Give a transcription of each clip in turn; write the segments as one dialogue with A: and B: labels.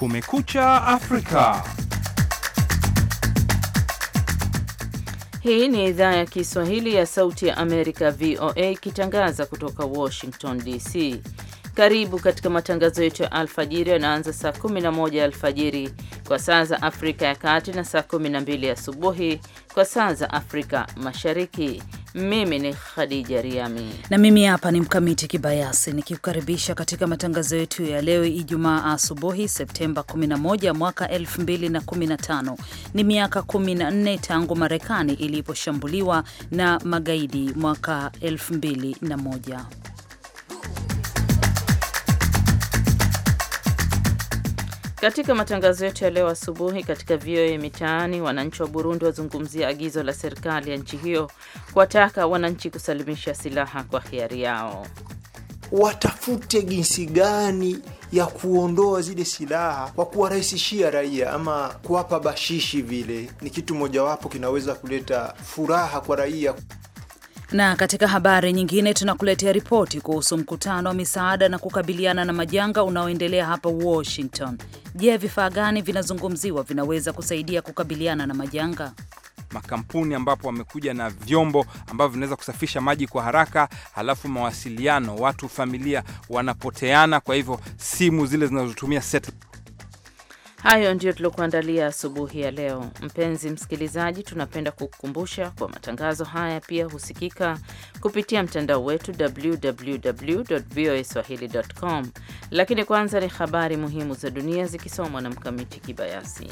A: Kumekucha Afrika.
B: Hii ni idhaa ya Kiswahili ya Sauti ya Amerika, VOA, ikitangaza kutoka Washington DC. Karibu katika matangazo yetu ya alfajiri yanaanza saa 11 alfajiri kwa saa za Afrika ya Kati na saa 12 asubuhi kwa saa za Afrika Mashariki. Mimi ni Khadija Riami
C: na mimi hapa ni Mkamiti Kibayasi nikikukaribisha katika matangazo yetu ya leo Ijumaa asubuhi Septemba 11 mwaka 2015. Ni miaka 14 tangu Marekani iliposhambuliwa na magaidi mwaka 2001.
B: Katika matangazo yetu ya leo asubuhi katika VOA Mitaani, wananchi wa Burundi wazungumzia agizo la serikali ya nchi hiyo kuwataka wananchi kusalimisha silaha kwa hiari yao.
D: Watafute jinsi gani ya kuondoa zile silaha kwa kuwarahisishia raia, ama kuwapa bashishi, vile ni kitu mojawapo kinaweza kuleta furaha kwa raia.
C: Na katika habari nyingine tunakuletea ripoti kuhusu mkutano wa misaada na kukabiliana na majanga unaoendelea hapa Washington. Je, vifaa gani vinazungumziwa vinaweza kusaidia kukabiliana na majanga?
A: Makampuni ambapo wamekuja na vyombo ambavyo vinaweza kusafisha maji kwa haraka, halafu mawasiliano, watu familia wanapoteana, kwa hivyo simu zile zinazotumia satellite
B: Hayo ndiyo tuliokuandalia asubuhi ya leo. Mpenzi msikilizaji, tunapenda kukukumbusha kwa matangazo haya pia husikika kupitia mtandao wetu www.voaswahili.com. Lakini kwanza ni habari muhimu za dunia zikisomwa na Mkamiti Kibayasi.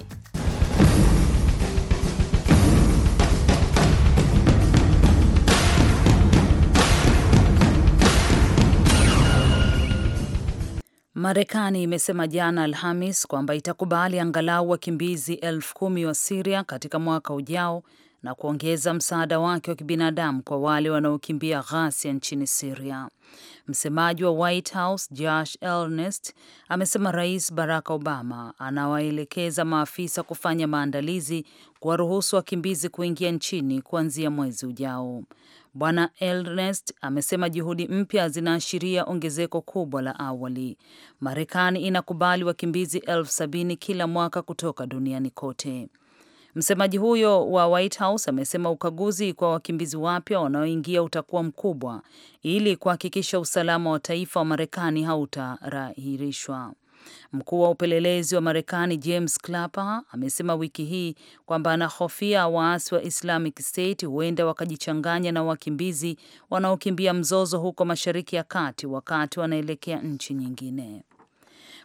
C: Marekani imesema jana Alhamis kwamba itakubali angalau wakimbizi elfu kumi wa Siria katika mwaka ujao na kuongeza msaada wake wa kibinadamu kwa wale wanaokimbia ghasia nchini Siria. Msemaji wa White House Josh Earnest amesema Rais Barack Obama anawaelekeza maafisa kufanya maandalizi kuwaruhusu wakimbizi kuingia nchini kuanzia mwezi ujao. Bwana Ernest amesema juhudi mpya zinaashiria ongezeko kubwa la awali. Marekani inakubali wakimbizi elfu sabini kila mwaka kutoka duniani kote. Msemaji huyo wa White House amesema ukaguzi kwa wakimbizi wapya wanaoingia utakuwa mkubwa ili kuhakikisha usalama wa taifa wa Marekani hautarahirishwa. Mkuu wa upelelezi wa Marekani James Clapper amesema wiki hii kwamba anahofia waasi wa Islamic State huenda wakajichanganya na wakimbizi wanaokimbia mzozo huko Mashariki ya Kati wakati wanaelekea nchi nyingine.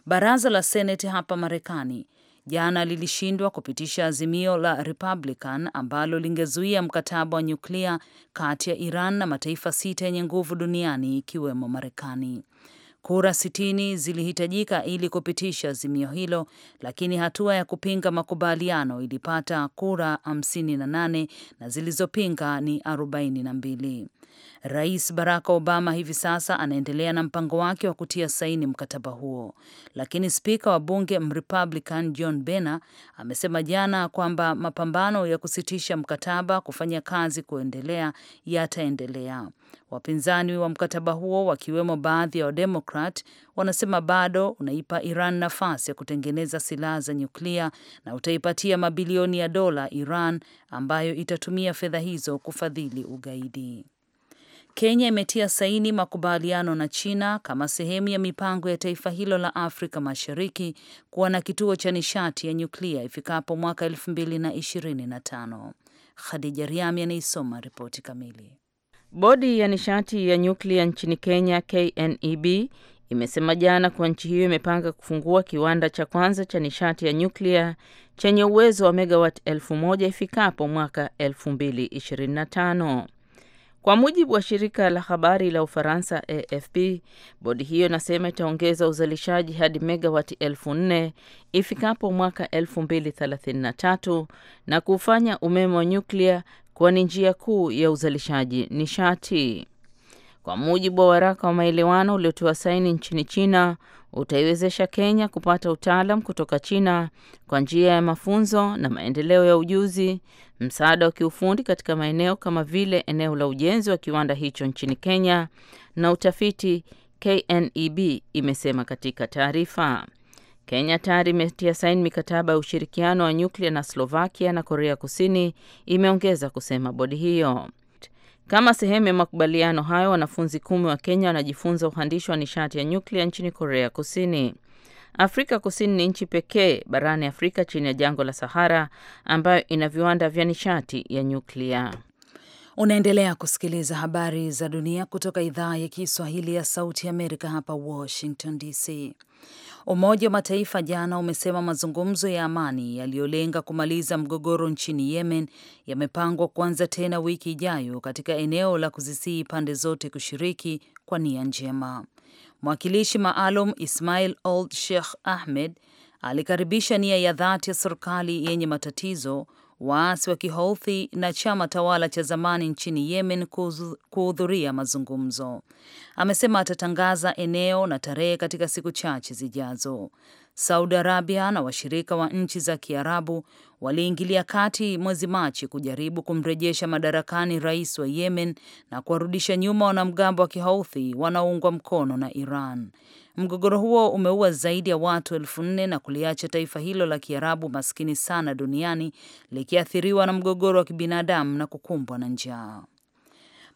C: Baraza la Seneti hapa Marekani jana lilishindwa kupitisha azimio la Republican ambalo lingezuia mkataba wa nyuklia kati ya Iran na mataifa sita yenye nguvu duniani ikiwemo Marekani. Kura sitini zilihitajika ili kupitisha azimio hilo, lakini hatua ya kupinga makubaliano ilipata kura hamsini na nane na zilizopinga ni arobaini na mbili. Rais Barack Obama hivi sasa anaendelea na mpango wake wa kutia saini mkataba huo, lakini spika wa bunge Mrepublican John Boehner amesema jana kwamba mapambano ya kusitisha mkataba kufanya kazi kuendelea yataendelea. Wapinzani wa mkataba huo wakiwemo baadhi ya Wademokrat wanasema bado unaipa Iran nafasi ya kutengeneza silaha za nyuklia na utaipatia mabilioni ya dola Iran ambayo itatumia fedha hizo kufadhili ugaidi. Kenya imetia saini makubaliano na China kama sehemu ya mipango ya taifa hilo la Afrika Mashariki kuwa na kituo cha nishati ya nyuklia ifikapo mwaka elfu mbili na ishirini na tano. Khadija Riami anaisoma ripoti kamili.
B: Bodi ya nishati ya nyuklia nchini Kenya, KNEB, imesema jana kuwa nchi hiyo imepanga kufungua kiwanda cha kwanza cha nishati ya nyuklia chenye uwezo wa megawati elfu moja ifikapo mwaka 2025. Kwa mujibu wa shirika la habari la Ufaransa AFP, bodi hiyo inasema itaongeza uzalishaji hadi megawati elfu nne ifikapo mwaka 2033 na kufanya umeme wa nyuklia kuwa ni njia kuu ya uzalishaji nishati. Kwa mujibu wa waraka wa maelewano uliotiwa saini nchini China, utaiwezesha Kenya kupata utaalam kutoka China kwa njia ya mafunzo na maendeleo ya ujuzi, msaada wa kiufundi katika maeneo kama vile eneo la ujenzi wa kiwanda hicho nchini Kenya na utafiti, KNEB imesema katika taarifa. Kenya tayari imetia saini mikataba ya ushirikiano wa nyuklia na Slovakia na Korea Kusini, imeongeza kusema bodi hiyo. Kama sehemu ya makubaliano hayo, wanafunzi kumi wa Kenya wanajifunza uhandishi wa nishati ya nyuklia nchini Korea Kusini. Afrika Kusini ni nchi pekee barani Afrika chini ya jangwa la Sahara ambayo ina viwanda vya nishati ya nyuklia.
C: Unaendelea kusikiliza habari za dunia kutoka idhaa ya Kiswahili ya Sauti ya Amerika hapa Washington DC. Umoja wa Mataifa jana umesema mazungumzo ya amani yaliyolenga kumaliza mgogoro nchini Yemen yamepangwa kuanza tena wiki ijayo katika eneo la kuzisihi pande zote kushiriki kwa nia njema. Mwakilishi maalum Ismail Old Sheikh Ahmed alikaribisha nia ya dhati ya serikali yenye matatizo waasi wa Kihouthi na chama tawala cha zamani nchini Yemen kuhudhuria mazungumzo. Amesema atatangaza eneo na tarehe katika siku chache zijazo. Saudi Arabia na washirika wa nchi za Kiarabu waliingilia kati mwezi Machi kujaribu kumrejesha madarakani rais wa Yemen na kuwarudisha nyuma wanamgambo wa Kihouthi wanaoungwa mkono na Iran. Mgogoro huo umeua zaidi ya watu elfu nne na kuliacha taifa hilo la Kiarabu maskini sana duniani likiathiriwa na mgogoro wa kibinadamu na kukumbwa na njaa.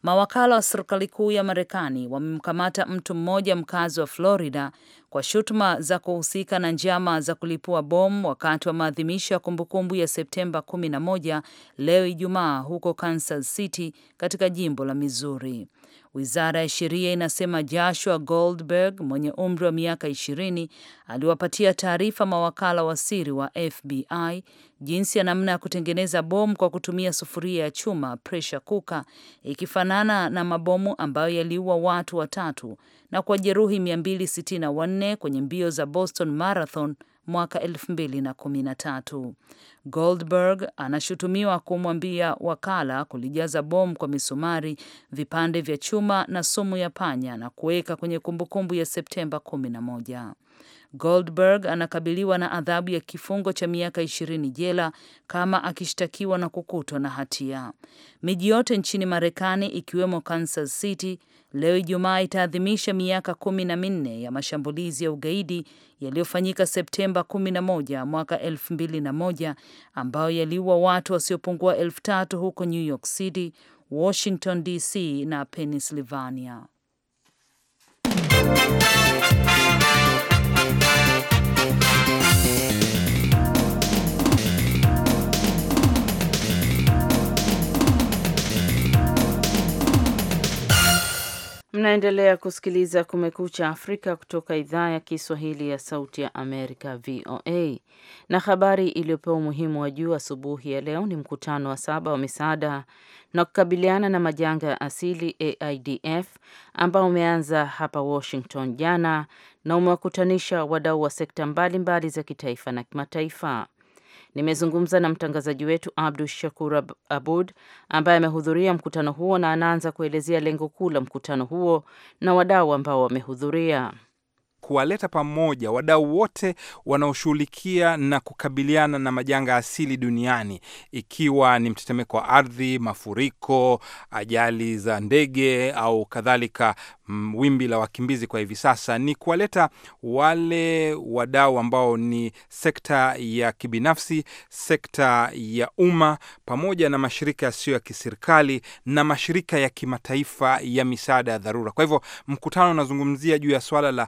C: Mawakala wa serikali kuu ya Marekani wamemkamata mtu mmoja mkazi wa Florida kwa shutuma za kuhusika na njama za kulipua bomu wakati wa maadhimisho ya kumbukumbu ya Septemba 11 leo Ijumaa huko Kansas City katika jimbo la Missouri. Wizara ya sheria inasema Joshua Goldberg mwenye umri wa miaka ishirini aliwapatia taarifa mawakala wa siri wa FBI jinsi ya namna ya kutengeneza bomu kwa kutumia sufuria ya chuma pressure cooker, ikifanana na mabomu ambayo yaliua watu watatu na kuwajeruhi 264 kwenye mbio za Boston Marathon mwaka 2013. Goldberg anashutumiwa kumwambia wakala kulijaza bomu kwa misumari, vipande vya chuma na sumu ya panya na kuweka kwenye kumbukumbu ya Septemba 11. Goldberg anakabiliwa na adhabu ya kifungo cha miaka ishirini jela kama akishtakiwa na kukutwa na hatia. Miji yote nchini Marekani ikiwemo Kansas City leo Ijumaa itaadhimisha miaka kumi na minne ya mashambulizi ya ugaidi yaliyofanyika Septemba 11 mwaka 2001 ambayo yaliua watu wasiopungua elfu tatu huko New York City, Washington DC na Pennsylvania.
B: Mnaendelea kusikiliza Kumekucha Afrika kutoka idhaa ya Kiswahili ya Sauti ya Amerika, VOA. Na habari iliyopewa umuhimu wa juu asubuhi ya leo ni mkutano wa saba wa misaada na kukabiliana na majanga ya asili AIDF ambao umeanza hapa Washington jana na umewakutanisha wadau wa sekta mbalimbali mbali za kitaifa na kimataifa. Nimezungumza na mtangazaji wetu Abdu Shakur Abud ambaye amehudhuria mkutano huo na anaanza kuelezea lengo kuu la mkutano huo na wadau ambao wamehudhuria.
A: Kuwaleta pamoja wadau wote wanaoshughulikia na kukabiliana na majanga asili duniani, ikiwa ni mtetemeko wa ardhi, mafuriko, ajali za ndege au kadhalika, wimbi la wakimbizi kwa hivi sasa, ni kuwaleta wale wadau ambao ni sekta ya kibinafsi, sekta ya umma, pamoja na mashirika yasiyo ya kiserikali na mashirika ya kimataifa ya misaada ya dharura. Kwa hivyo mkutano unazungumzia juu ya swala la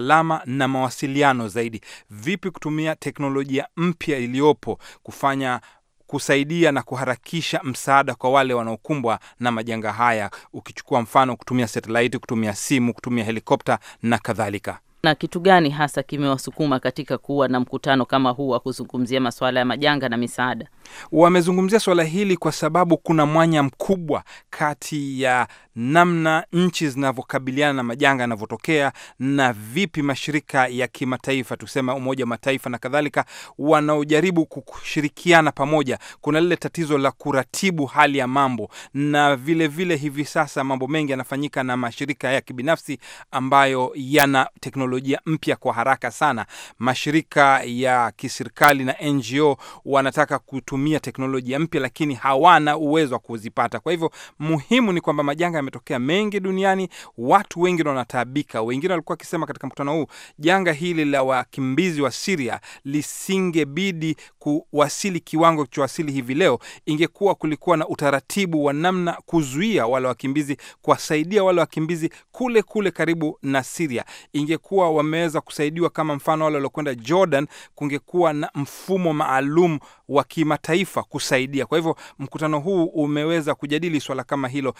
A: usalama na mawasiliano zaidi, vipi kutumia teknolojia mpya iliyopo kufanya kusaidia na kuharakisha msaada kwa wale wanaokumbwa na majanga haya, ukichukua mfano kutumia satelaiti, kutumia simu, kutumia helikopta na kadhalika.
B: Na kitu gani hasa kimewasukuma katika kuwa na mkutano kama huu wa kuzungumzia masuala ya majanga na misaada?
A: Wamezungumzia suala hili kwa sababu kuna mwanya mkubwa kati ya namna nchi zinavyokabiliana na majanga yanavyotokea na vipi mashirika ya kimataifa tusema Umoja wa Mataifa na kadhalika wanaojaribu kushirikiana pamoja. Kuna lile tatizo la kuratibu hali ya mambo, na vilevile vile hivi sasa mambo mengi yanafanyika na mashirika ya kibinafsi ambayo yana teknolojia mpya kwa haraka sana. Mashirika ya kiserikali na NGO wanataka kutumia teknolojia mpya, lakini hawana uwezo wa kuzipata. Kwa hivyo muhimu ni kwamba majanga yametokea mengi duniani, watu wengi wanataabika. Wengine walikuwa wakisema katika mkutano huu, janga hili la wakimbizi wa Siria lisingebidi kuwasili kiwango kilichowasili hivi leo, ingekuwa kulikuwa na utaratibu wa namna kuzuia wale wakimbizi, kuwasaidia wale wakimbizi kule kule karibu na Siria, ingekuwa wameweza kusaidiwa kama mfano wale waliokwenda Jordan, kungekuwa na mfumo maalum wa kimataifa kusaidia. Kwa hivyo mkutano huu umeweza kujadili swala kama hilo.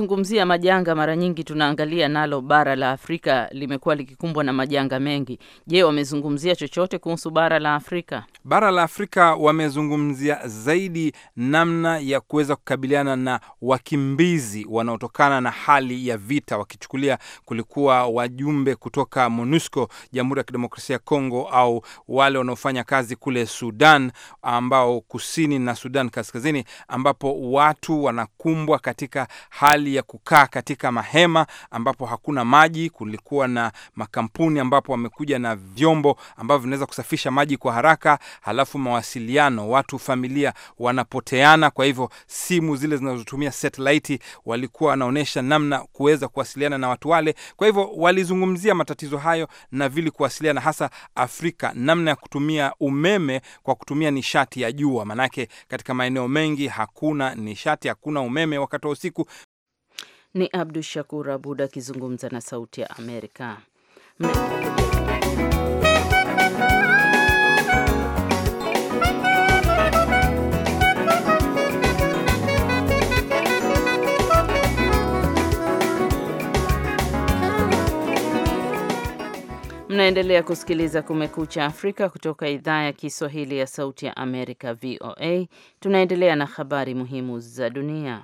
B: Tunapozungumzia majanga, mara nyingi tunaangalia nalo bara la Afrika limekuwa likikumbwa na majanga mengi. Je, wamezungumzia chochote kuhusu bara la Afrika?
A: Bara la Afrika wamezungumzia zaidi namna ya kuweza kukabiliana na wakimbizi wanaotokana na hali ya vita, wakichukulia kulikuwa wajumbe kutoka MONUSCO Jamhuri ya Kidemokrasia ya Kongo, au wale wanaofanya kazi kule Sudan, ambao kusini na Sudan kaskazini, ambapo watu wanakumbwa katika hali ya kukaa katika mahema ambapo hakuna maji. Kulikuwa na makampuni ambapo wamekuja na vyombo ambavyo vinaweza kusafisha maji kwa haraka, halafu mawasiliano, watu familia wanapoteana. Kwa hivyo simu zile zinazotumia satelaiti walikuwa wanaonyesha namna kuweza kuwasiliana na watu wale. Kwa hivyo walizungumzia matatizo hayo na vile kuwasiliana, hasa Afrika, namna ya kutumia umeme kwa kutumia nishati ya jua, manake katika maeneo mengi hakuna nishati, hakuna umeme wakati wa usiku.
B: Ni Abdu Shakur Abud akizungumza na Sauti ya Amerika. Mnaendelea kusikiliza Kumekucha Afrika kutoka idhaa ya Kiswahili ya Sauti ya Amerika, VOA. Tunaendelea na habari muhimu za dunia.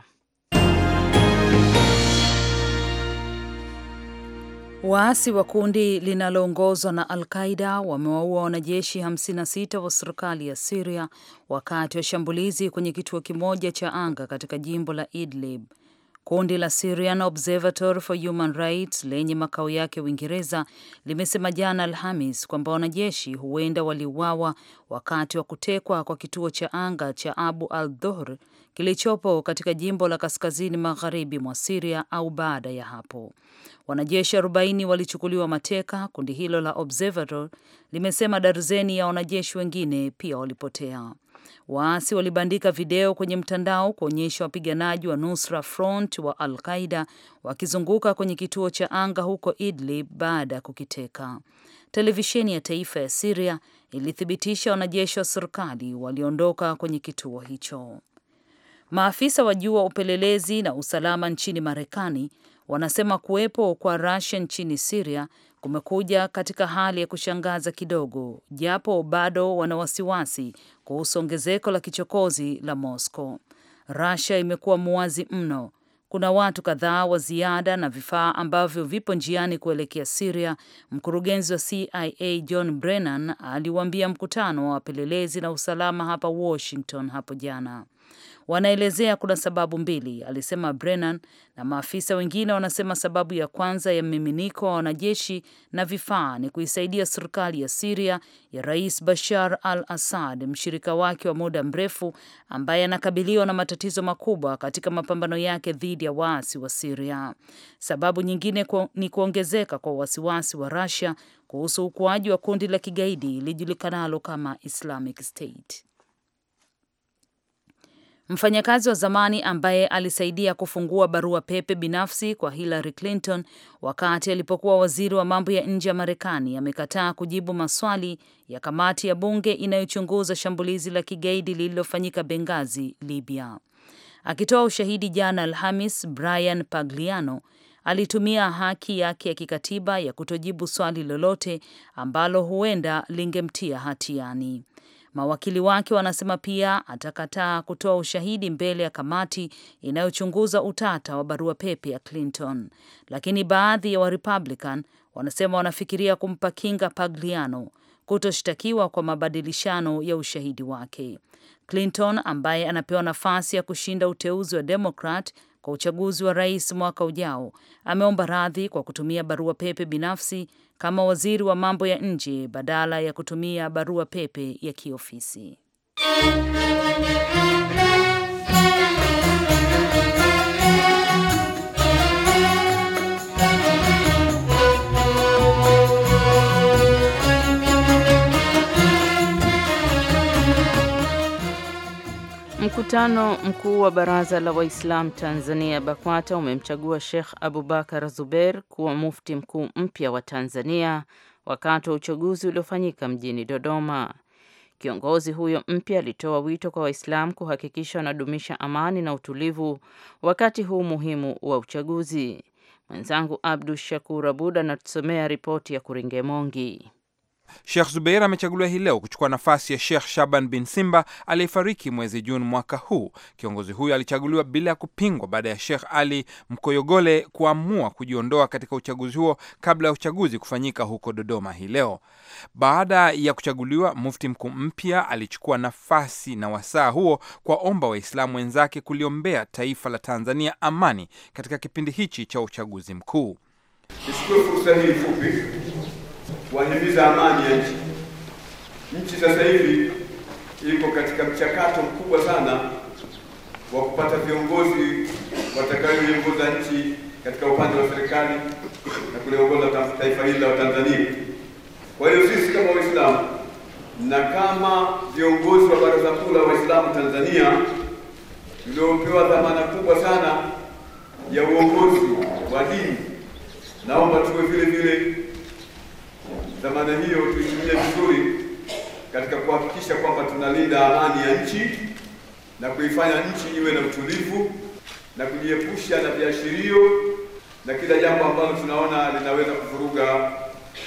C: Waasi wa kundi linaloongozwa na Al-Qaida wamewaua wanajeshi 56 wa serikali ya Siria wakati wa shambulizi kwenye kituo kimoja cha anga katika jimbo la Idlib. Kundi la Syrian Observatory for Human Rights lenye makao yake Uingereza limesema jana Alhamis kwamba wanajeshi huenda waliuawa wakati wa kutekwa kwa kituo cha anga cha Abu al Dhuhr kilichopo katika jimbo la kaskazini magharibi mwa Siria au baada ya hapo. Wanajeshi 40 walichukuliwa mateka. Kundi hilo la Observator limesema darzeni ya wanajeshi wengine pia walipotea. Waasi walibandika video kwenye mtandao kuonyesha wapiganaji wa Nusra Front wa Al-Qaida wakizunguka kwenye kituo cha anga huko Idlib baada ya kukiteka. Televisheni ya taifa ya Siria ilithibitisha wanajeshi wa serikali waliondoka kwenye kituo hicho. Maafisa wa juu wa upelelezi na usalama nchini Marekani wanasema kuwepo kwa Russia nchini Syria kumekuja katika hali ya kushangaza kidogo, japo bado wana wasiwasi kuhusu ongezeko la kichokozi la Moscow. Russia imekuwa muwazi mno. Kuna watu kadhaa wa ziada na vifaa ambavyo vipo njiani kuelekea Syria, mkurugenzi wa CIA John Brennan aliwaambia mkutano wa wapelelezi na usalama hapa Washington hapo jana. Wanaelezea kuna sababu mbili, alisema Brennan, na maafisa wengine wanasema sababu ya kwanza ya mmiminiko wa wanajeshi na vifaa ni kuisaidia serikali ya Siria ya Rais Bashar al-Assad, mshirika wake wa muda mrefu ambaye anakabiliwa na matatizo makubwa katika mapambano yake dhidi ya waasi wa Siria. Sababu nyingine ni kuongezeka kwa wasiwasi wa Russia kuhusu ukuaji wa kundi la kigaidi lijulikanalo kama Islamic State. Mfanyakazi wa zamani ambaye alisaidia kufungua barua pepe binafsi kwa Hillary Clinton wakati alipokuwa waziri wa mambo ya nje ya Marekani amekataa kujibu maswali ya kamati ya bunge inayochunguza shambulizi la kigaidi lililofanyika Benghazi, Libya. Akitoa ushahidi jana Alhamis, Brian Pagliano alitumia haki yake ya kikatiba ya kutojibu swali lolote ambalo huenda lingemtia hatiani. Mawakili wake wanasema pia atakataa kutoa ushahidi mbele ya kamati inayochunguza utata wa barua pepe ya Clinton, lakini baadhi ya Warepublican wanasema wanafikiria kumpa kinga Pagliano kutoshtakiwa kwa mabadilishano ya ushahidi wake. Clinton ambaye anapewa nafasi ya kushinda uteuzi wa Democrat kwa uchaguzi wa rais mwaka ujao ameomba radhi kwa kutumia barua pepe binafsi kama waziri wa mambo ya nje badala ya kutumia barua pepe ya kiofisi.
B: Mkutano mkuu wa Baraza la Waislamu Tanzania BAKWATA umemchagua Sheikh Abubakar Zubeir kuwa mufti mkuu mpya wa Tanzania wakati wa uchaguzi uliofanyika mjini Dodoma. Kiongozi huyo mpya alitoa wito kwa Waislamu kuhakikisha wanadumisha amani na utulivu wakati huu muhimu wa uchaguzi. Mwenzangu Abdu Shakur Abud anatusomea ripoti ya Kuringemongi.
A: Sheikh Zubeir amechaguliwa hii leo kuchukua nafasi ya Sheikh Shaban bin Simba aliyefariki mwezi Juni mwaka huu. Kiongozi huyo alichaguliwa bila ya kupingwa baada ya Sheikh Ali Mkoyogole kuamua kujiondoa katika uchaguzi huo kabla ya uchaguzi kufanyika huko Dodoma hii leo. Baada ya kuchaguliwa, mufti mkuu mpya alichukua nafasi na wasaa huo kwa omba Waislamu wenzake kuliombea taifa la Tanzania amani katika kipindi hichi cha uchaguzi mkuu.
E: Nichukue fursa hii fupi kuwahimiza amani ya nchi. Nchi sasa hivi iko katika mchakato mkubwa sana wa kupata viongozi watakaoiongoza nchi katika upande wa serikali na kuliongoza taifa hili la Tanzania. Kwa hiyo sisi kama Waislamu na kama viongozi wa Baraza Kuu la Waislamu Tanzania tuliopewa dhamana kubwa sana ya uongozi wa dini, naomba tuwe vile vile dhamana hiyo tuitumie vizuri katika kuhakikisha kwamba tunalinda amani ya nchi na kuifanya nchi iwe na utulivu na kujiepusha na viashirio na kila jambo ambalo tunaona linaweza kuvuruga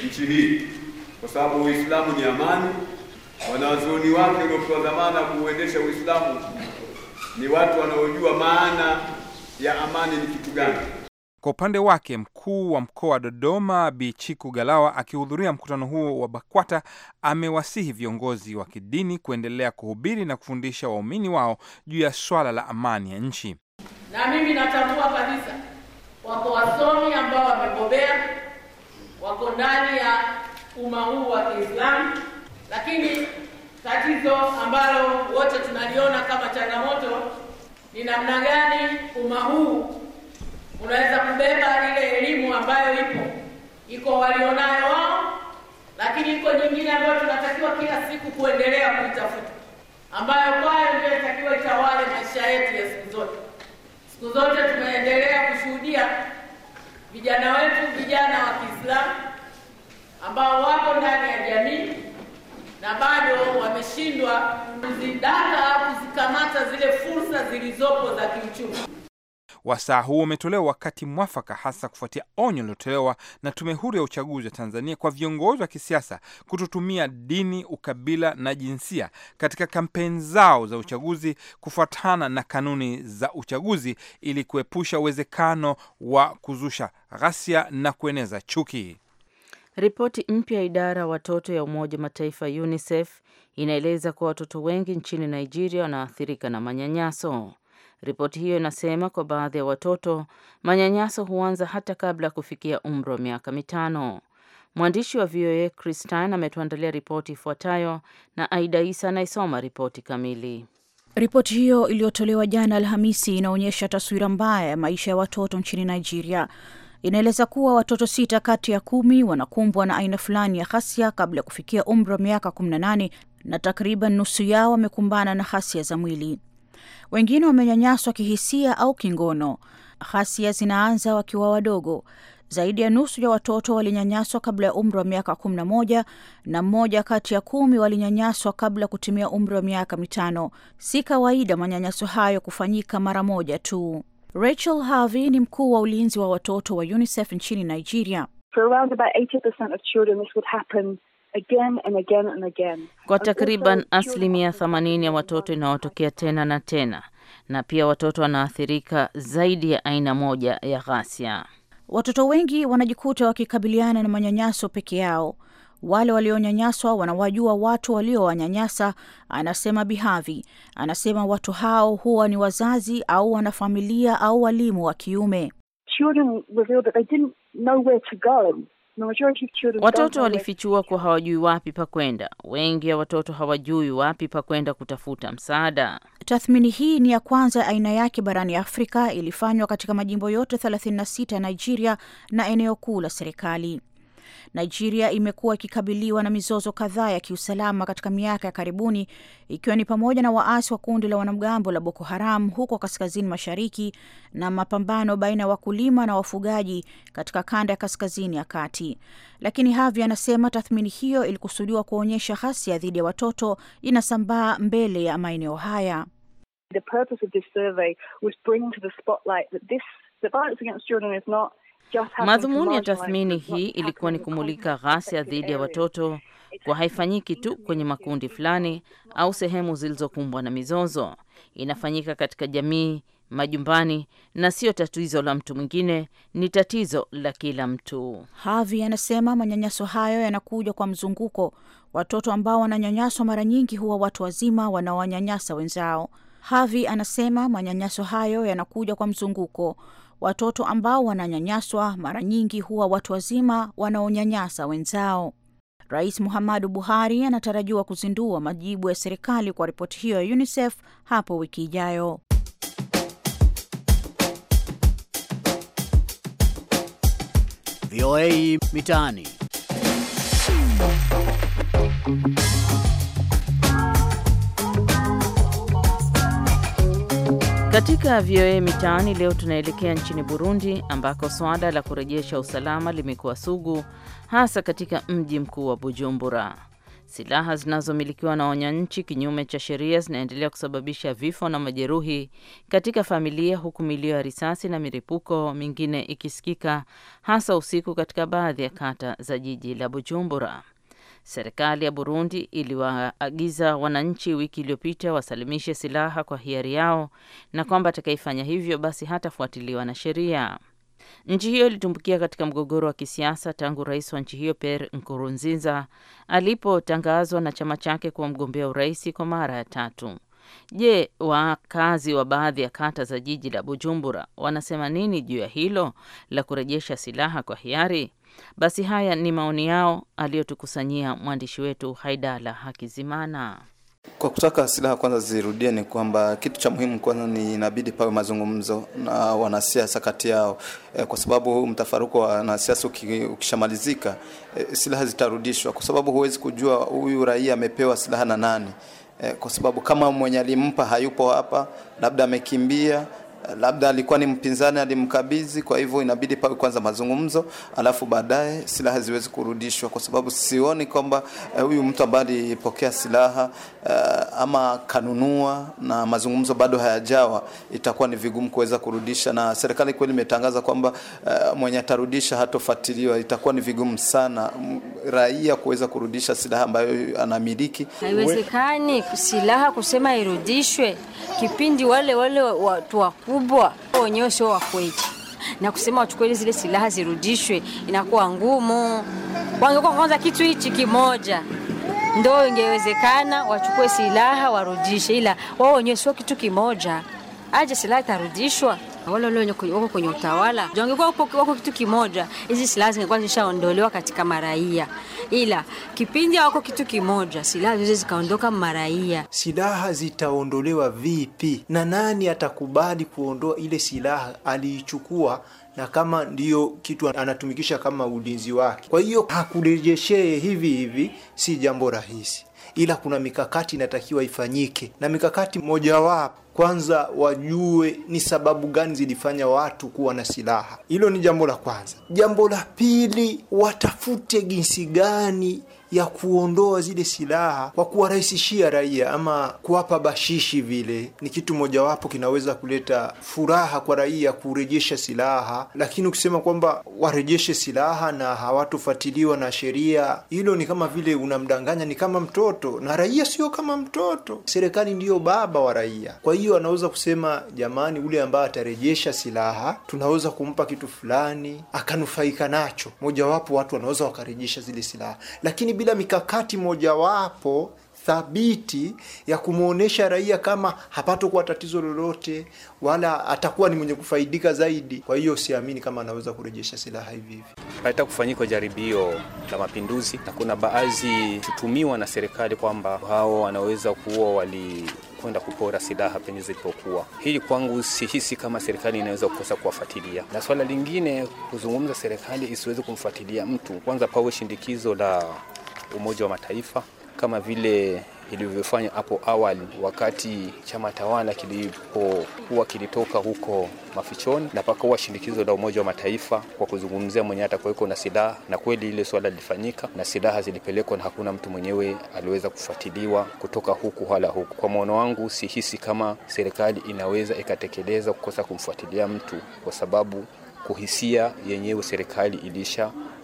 E: nchi hii, kwa sababu Uislamu ni amani. Wanazuoni wake waliopewa dhamana kuuendesha Uislamu ni watu wanaojua maana ya amani ni kitu gani.
A: Kwa upande wake mkuu wa mkoa wa Dodoma Bichiku Galawa akihudhuria mkutano huo wa BAKWATA amewasihi viongozi wa kidini kuendelea kuhubiri na kufundisha waumini wao juu ya swala la amani ya nchi.
F: Na mimi natambua kabisa wako wasomi ambao wamebobea, wako ndani ya umma huu wa Kiislamu, lakini tatizo ambalo wote tunaliona kama changamoto ni namna gani umma huu unaweza kubeba ile elimu ambayo ipo iko walionayo wao, lakini iko nyingine ambayo tunatakiwa kila siku kuendelea kuitafuta, ambayo kwayo ndio inatakiwa itawale maisha yetu ya siku zote. Siku zote tumeendelea kushuhudia vijana wetu, vijana wa Kiislamu ambao wako ndani ya jamii na bado wameshindwa kuzidaka au kuzikamata zile fursa zilizopo za kiuchumi.
A: Wasaa huo umetolewa wakati mwafaka, hasa kufuatia onyo lilotolewa na Tume Huru ya Uchaguzi wa Tanzania kwa viongozi wa kisiasa kutotumia dini, ukabila na jinsia katika kampeni zao za uchaguzi kufuatana na kanuni za uchaguzi ili kuepusha uwezekano wa kuzusha ghasia na kueneza chuki.
B: Ripoti mpya ya idara ya watoto ya Umoja wa Mataifa UNICEF inaeleza kuwa watoto wengi nchini Nigeria wanaathirika na manyanyaso. Ripoti hiyo inasema kwa baadhi ya watoto manyanyaso huanza hata kabla ya kufikia umri wa miaka mitano. Mwandishi wa VOA Christine ametuandalia ripoti ifuatayo na Aida Isa anaisoma ripoti kamili.
G: Ripoti hiyo iliyotolewa jana Alhamisi inaonyesha taswira mbaya ya maisha ya watoto nchini Nigeria. Inaeleza kuwa watoto sita kati ya kumi wanakumbwa na aina fulani ya ghasia kabla ya kufikia umri wa miaka 18 na takriban nusu yao wamekumbana na ghasia za mwili. Wengine wamenyanyaswa kihisia au kingono. Ghasia zinaanza wakiwa wadogo. Zaidi ya nusu ya watoto walinyanyaswa kabla ya umri wa miaka kumi na moja na mmoja kati ya kumi walinyanyaswa kabla ya kutimia umri wa miaka mitano. Si kawaida manyanyaso hayo kufanyika mara moja tu. Rachel Harvey ni mkuu wa ulinzi wa watoto wa UNICEF nchini Nigeria.
H: For around about 80% of children this would happen again and again and again.
B: Kwa takriban asilimia 80 ya watoto inawatokea tena na tena, na pia watoto wanaathirika zaidi ya aina moja ya ghasia.
G: Watoto wengi wanajikuta wakikabiliana na manyanyaso peke yao. Wale walionyanyaswa wanawajua watu waliowanyanyasa, anasema Bihavi. Anasema watu hao huwa ni wazazi au wanafamilia au walimu wa kiume.
H: Children revealed that they didn't know where to go.
B: Watoto walifichua kuwa hawajui wapi pa kwenda. Wengi ya watoto hawajui wapi pa kwenda kutafuta msaada.
G: Tathmini hii ni ya kwanza ya aina yake barani Afrika, ilifanywa katika majimbo yote 36 ya Nigeria na eneo kuu la serikali. Nigeria imekuwa ikikabiliwa na mizozo kadhaa ya kiusalama katika miaka ya karibuni, ikiwa ni pamoja na waasi wa kundi la wanamgambo la Boko Haram huko kaskazini mashariki na mapambano baina ya wakulima na wafugaji katika kanda ya kaskazini ya kati. Lakini Havi anasema tathmini hiyo ilikusudiwa kuonyesha ghasia dhidi ya watoto inasambaa mbele ya maeneo haya.
H: The purpose of this survey was bring to the spotlight that this the violence against children is not
B: Madhumuni ya tathmini hii ilikuwa ni kumulika ghasia dhidi ya watoto kwa haifanyiki tu kwenye makundi fulani au sehemu zilizokumbwa na mizozo. Inafanyika katika jamii, majumbani, na sio tatizo la mtu mwingine, ni tatizo la kila mtu.
G: Havi anasema manyanyaso hayo yanakuja kwa mzunguko. Watoto ambao wananyanyaswa mara nyingi huwa watu wazima wanaowanyanyasa wenzao. Havi anasema manyanyaso hayo yanakuja kwa mzunguko. Watoto ambao wananyanyaswa mara nyingi huwa watu wazima wanaonyanyasa wenzao. Rais Muhammadu Buhari anatarajiwa kuzindua majibu ya serikali kwa ripoti hiyo ya UNICEF hapo wiki ijayo.
I: VOA Mitaani.
B: Katika VOA Mitaani leo tunaelekea nchini Burundi ambako swala la kurejesha usalama limekuwa sugu hasa katika mji mkuu wa Bujumbura. Silaha zinazomilikiwa na wananchi kinyume cha sheria zinaendelea kusababisha vifo na majeruhi katika familia, huku milio ya risasi na milipuko mingine ikisikika hasa usiku katika baadhi ya kata za jiji la Bujumbura. Serikali ya Burundi iliwaagiza wananchi wiki iliyopita wasalimishe silaha kwa hiari yao na kwamba atakayefanya hivyo basi hatafuatiliwa na sheria. Nchi hiyo ilitumbukia katika mgogoro wa kisiasa tangu rais wa nchi hiyo Pierre Nkurunziza alipotangazwa na chama chake kuwa mgombea urais kwa mara ya tatu. Je, wakazi wa baadhi ya kata za jiji la Bujumbura wanasema nini juu ya hilo la kurejesha silaha kwa hiari? Basi haya ni maoni yao aliyotukusanyia mwandishi wetu Haidala Hakizimana.
J: Kwa kutaka silaha kwanza zirudie, ni kwamba kitu cha muhimu kwanza ni inabidi pawe mazungumzo na wanasiasa kati yao. E, kwa sababu mtafaruku wa wanasiasa ukishamalizika, e, silaha zitarudishwa, kwa sababu huwezi kujua huyu raia amepewa silaha na nani. E, kwa sababu kama mwenye alimpa hayupo hapa, labda amekimbia labda alikuwa ni mpinzani alimkabidhi. Kwa hivyo inabidi pawe kwanza mazungumzo, alafu baadaye silaha ziwezi kurudishwa, kwa sababu sioni kwamba huyu uh, mtu ambaye alipokea silaha uh, ama kanunua na mazungumzo bado hayajawa, itakuwa ni vigumu kuweza kurudisha, na serikali kweli imetangaza kwamba uh, mwenye atarudisha hatofuatiliwa. Itakuwa ni vigumu sana raia kuweza kurudisha silaha ambayo anamiliki.
K: Haiwezekani silaha kusema irudishwe kipindi wale wale watu wakubwa wenyewe sio wa kweli, na kusema wachukue zile silaha zirudishwe inakuwa ngumu. Wangekuwa kwanza kitu hichi kimoja ndo ingewezekana, wachukue silaha warudishe, ila wao wenyewe sio kitu kimoja. Aje silaha itarudishwa? Wale wale kwenye utawala wangekuwa wako kitu kimoja, hizi silaha zingekuwa zishaondolewa katika maraia, ila kipindi wako kitu kimoja, silaha zote zikaondoka maraia.
D: Silaha zitaondolewa vipi? Na nani atakubali kuondoa ile silaha aliichukua na kama ndiyo kitu anatumikisha kama ulinzi wake? Kwa hiyo hakurejeshee hivi hivi si jambo rahisi, ila kuna mikakati inatakiwa ifanyike, na mikakati mojawapo kwanza wajue ni sababu gani zilifanya watu kuwa na silaha. Hilo ni jambo la kwanza. Jambo la pili, watafute jinsi gani ya kuondoa zile silaha kwa kuwarahisishia raia ama kuwapa bashishi. Vile ni kitu mojawapo kinaweza kuleta furaha kwa raia kurejesha silaha, lakini ukisema kwamba warejeshe silaha na hawatofuatiliwa na sheria, hilo ni kama vile unamdanganya, ni kama mtoto, na raia sio kama mtoto. Serikali ndiyo baba wa raia, kwa hiyo anaweza kusema jamani, ule ambaye atarejesha silaha tunaweza kumpa kitu fulani akanufaika nacho. Mojawapo watu wanaweza wakarejesha zile silaha, lakini bila mikakati mojawapo thabiti ya kumwonyesha raia kama hapatokuwa tatizo lolote, wala atakuwa ni mwenye kufaidika zaidi. Kwa hiyo siamini kama anaweza kurejesha silaha hivi hivi.
L: Hata kufanyika jaribio la mapinduzi, na kuna baadhi tutumiwa na serikali kwamba hao wanaweza kuwa wali kwenda kupora silaha penye zilipokuwa. Hili kwangu sihisi kama serikali inaweza kukosa kuwafuatilia. Na swala lingine, kuzungumza serikali isiweze kumfuatilia mtu, kwanza pawe shindikizo la Umoja wa Mataifa kama vile ilivyofanya hapo awali wakati chama tawala kilipokuwa kilitoka huko mafichoni na pakawa shinikizo la Umoja wa Mataifa kwa kuzungumzia mwenye atakuweko na silaha, na kweli ile swala lilifanyika na silaha zilipelekwa na hakuna mtu mwenyewe aliweza kufuatiliwa kutoka huku wala huku. Kwa maono wangu, sihisi kama serikali inaweza ikatekeleza kukosa kumfuatilia mtu kwa sababu kuhisia yenyewe serikali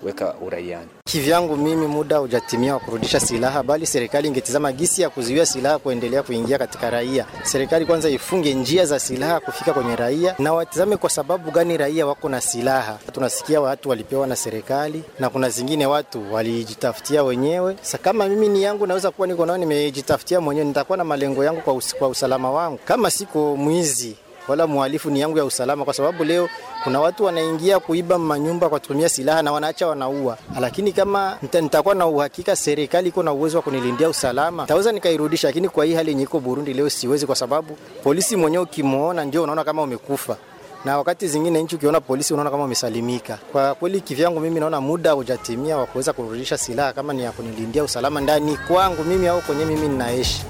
L: ilishaweka uraiani.
I: Kivyangu mimi, muda hujatimia wa kurudisha silaha, bali serikali ingetizama gisi ya kuzuia silaha kuendelea kuingia katika raia. Serikali kwanza ifunge njia za silaha kufika kwenye raia, na watizame kwa sababu gani raia wako na silaha. Tunasikia watu walipewa na serikali na kuna zingine watu walijitafutia wenyewe. Sa kama mimi ni yangu, naweza kuwa niko nao nimejitafutia mwenyewe, nitakuwa na malengo yangu kwa, us kwa usalama wangu. Kama siko mwizi wala mhalifu ni yangu ya usalama, kwa sababu leo kuna watu wanaingia kuiba manyumba kwa kutumia silaha na wanaacha wanaua. Lakini kama nitakuwa na uhakika serikali iko na uwezo wa kunilindia usalama, nitaweza nikairudisha. Lakini kwa hii hali yenye iko Burundi leo siwezi, kwa sababu polisi mwenyewe ukimwona ndio unaona kama umekufa na wakati zingine nchi ukiona polisi unaona kama umesalimika. Kwa kweli, kivyangu mimi naona muda hujatimia wa kuweza kurudisha silaha kama ni ya kunilindia usalama ndani kwangu mimi au kwenye mimi ninaishi.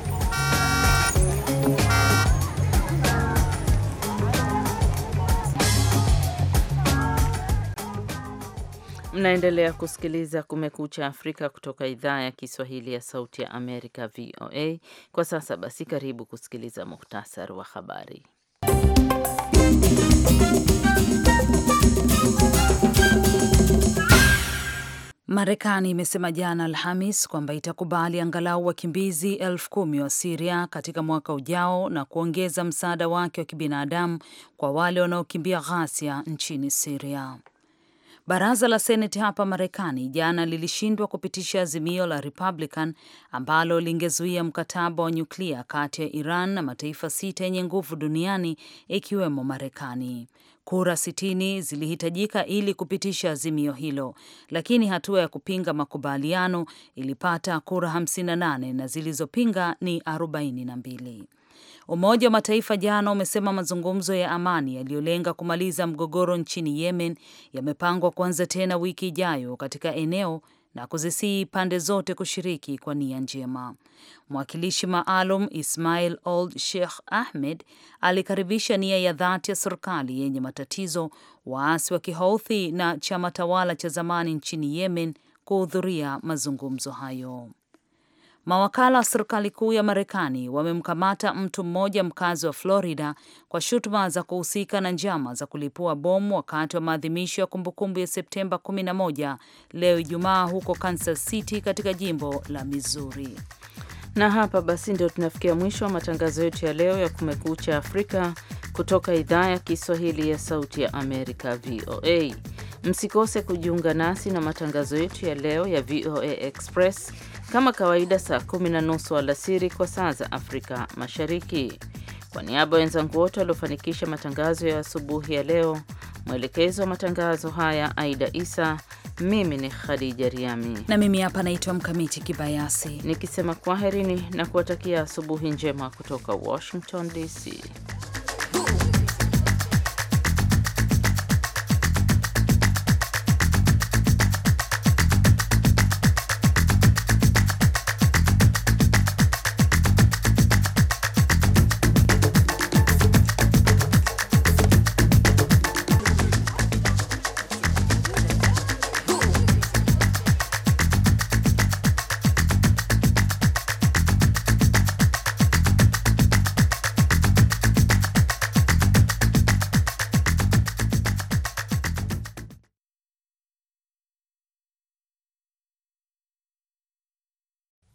B: Mnaendelea kusikiliza Kumekucha Afrika kutoka idhaa ya Kiswahili ya Sauti ya Amerika, VOA. Kwa sasa basi, karibu kusikiliza muhtasari wa habari.
C: Marekani imesema jana Alhamis kwamba itakubali angalau wakimbizi elfu kumi wa Siria katika mwaka ujao na kuongeza msaada wake wa kibinadamu kwa wale wanaokimbia ghasia nchini Siria. Baraza la Seneti hapa Marekani jana lilishindwa kupitisha azimio la Republican ambalo lingezuia mkataba wa nyuklia kati ya Iran na mataifa sita yenye nguvu duniani ikiwemo Marekani. Kura sitini zilihitajika ili kupitisha azimio hilo, lakini hatua ya kupinga makubaliano ilipata kura 58 na zilizopinga ni 42. Umoja wa Mataifa jana umesema mazungumzo ya amani yaliyolenga kumaliza mgogoro nchini Yemen yamepangwa kuanza tena wiki ijayo katika eneo na kuzisihi pande zote kushiriki kwa nia njema. Mwakilishi maalum Ismail Old Sheikh Ahmed alikaribisha nia ya dhati ya serikali yenye matatizo, waasi wa Kihouthi na chama tawala cha zamani nchini Yemen kuhudhuria mazungumzo hayo. Mawakala wa serikali kuu ya Marekani wamemkamata mtu mmoja mkazi wa Florida kwa shutuma za kuhusika na njama za kulipua bomu wakati wa maadhimisho ya kumbukumbu ya Septemba 11 leo Ijumaa huko Kansas City katika jimbo la Missouri.
B: Na hapa basi ndio tunafikia mwisho wa matangazo yetu ya leo ya Kumekucha Afrika kutoka idhaa ya Kiswahili ya Sauti ya Amerika, VOA. Msikose kujiunga nasi na matangazo yetu ya leo ya VOA Express kama kawaida, saa kumi na nusu alasiri kwa saa za Afrika Mashariki. Kwa niaba ya wenzangu wote waliofanikisha matangazo ya asubuhi ya leo, mwelekezo wa matangazo haya Aida Isa, mimi ni Khadija Riami
C: na mimi hapa naitwa Mkamiti Kibayasi
B: nikisema kwaherini na kuwatakia asubuhi njema kutoka Washington DC.